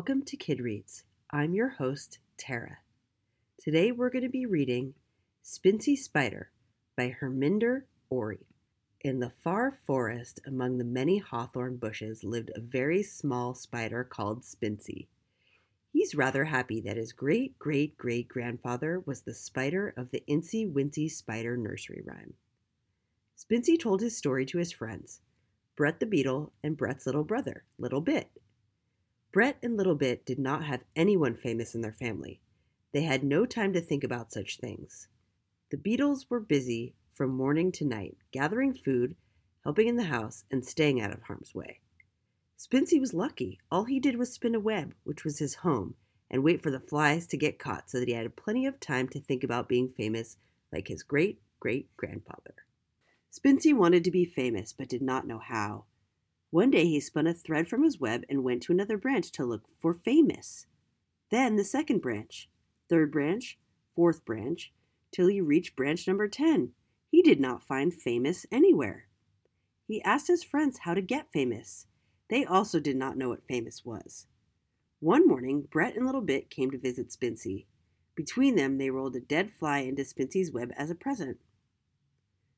Welcome to Kid Reads. I'm your host, Tara. Today we're going to be reading Spincy Spider by Herminder Ori. In the far forest among the many hawthorn bushes lived a very small spider called Spincy. He's rather happy that his great great great grandfather was the spider of the Incy Wincy Spider nursery rhyme. Spincy told his story to his friends, Brett the Beetle and Brett's little brother, Little Bit. Brett and Little Bit did not have anyone famous in their family. They had no time to think about such things. The Beetles were busy from morning to night, gathering food, helping in the house, and staying out of harm's way. Spincy was lucky. All he did was spin a web, which was his home, and wait for the flies to get caught so that he had plenty of time to think about being famous like his great great grandfather. Spincy wanted to be famous but did not know how. One day he spun a thread from his web and went to another branch to look for famous. Then the second branch, third branch, fourth branch, till he reached branch number 10. He did not find famous anywhere. He asked his friends how to get famous. They also did not know what famous was. One morning, Brett and Little Bit came to visit Spincy. Between them, they rolled a dead fly into Spincy's web as a present.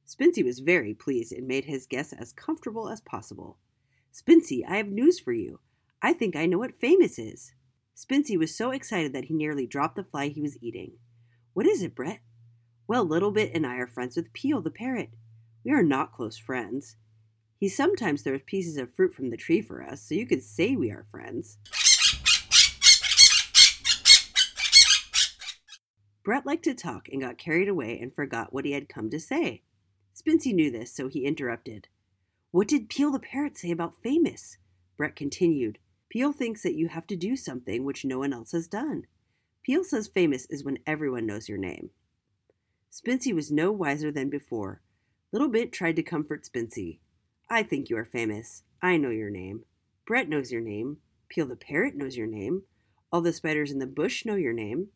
Spincy was very pleased and made his guests as comfortable as possible. Spincy, I have news for you. I think I know what famous is. Spincy was so excited that he nearly dropped the fly he was eating. What is it, Brett? Well, Little Bit and I are friends with Peel the parrot. We are not close friends. He sometimes throws pieces of fruit from the tree for us, so you could say we are friends. Brett liked to talk and got carried away and forgot what he had come to say. Spincy knew this, so he interrupted. What did Peel the parrot say about famous? Brett continued. Peel thinks that you have to do something which no one else has done. Peel says famous is when everyone knows your name. Spincy was no wiser than before. Little Bit tried to comfort Spincy. I think you are famous. I know your name. Brett knows your name. Peel the parrot knows your name. All the spiders in the bush know your name.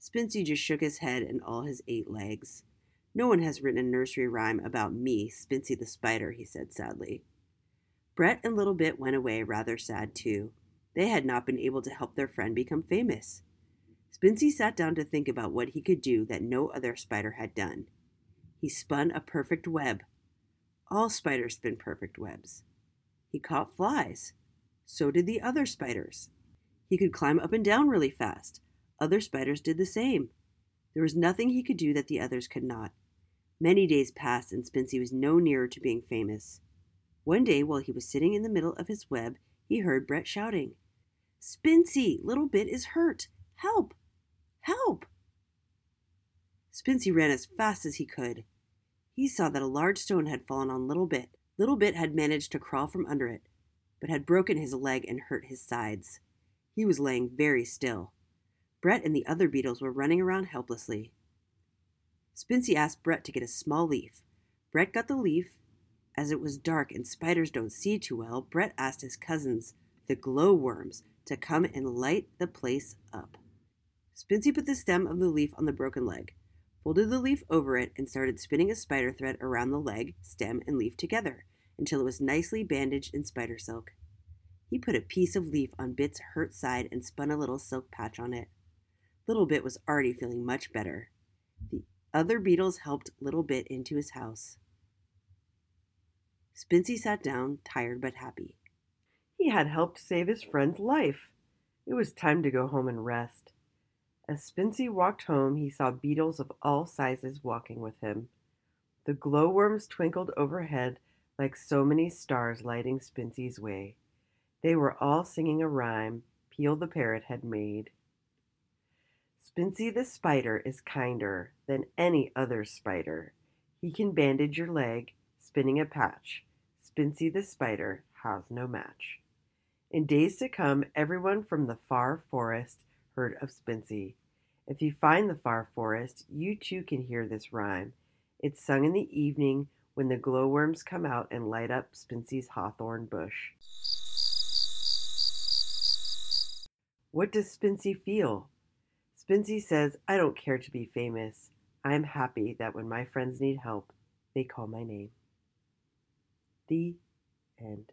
Spincy just shook his head and all his eight legs. No one has written a nursery rhyme about me, Spincy the spider, he said sadly. Brett and Little Bit went away rather sad too. They had not been able to help their friend become famous. Spincy sat down to think about what he could do that no other spider had done. He spun a perfect web. All spiders spin perfect webs. He caught flies. So did the other spiders. He could climb up and down really fast. Other spiders did the same. There was nothing he could do that the others could not. Many days passed, and Spincy was no nearer to being famous. One day, while he was sitting in the middle of his web, he heard Brett shouting, Spincy, little bit is hurt. Help! Help! Spincy ran as fast as he could. He saw that a large stone had fallen on Little Bit. Little Bit had managed to crawl from under it, but had broken his leg and hurt his sides. He was laying very still. Brett and the other beetles were running around helplessly. Spincy asked Brett to get a small leaf. Brett got the leaf. As it was dark and spiders don't see too well, Brett asked his cousins, the glowworms, to come and light the place up. Spincy put the stem of the leaf on the broken leg folded the leaf over it, and started spinning a spider thread around the leg, stem, and leaf together until it was nicely bandaged in spider silk. He put a piece of leaf on Bit's hurt side and spun a little silk patch on it. Little Bit was already feeling much better. The other beetles helped Little Bit into his house. Spincy sat down, tired but happy. He had helped save his friend's life. It was time to go home and rest. As Spincy walked home, he saw beetles of all sizes walking with him. The glowworms twinkled overhead like so many stars lighting Spincy's way. They were all singing a rhyme Peel the parrot had made. Spincy the spider is kinder than any other spider. He can bandage your leg, spinning a patch. Spincy the spider has no match. In days to come, everyone from the far forest heard of Spincy. If you find the far forest, you too can hear this rhyme. It's sung in the evening when the glowworms come out and light up Spincy's hawthorn bush. What does Spincy feel? Spincy says, I don't care to be famous. I'm happy that when my friends need help, they call my name. The end.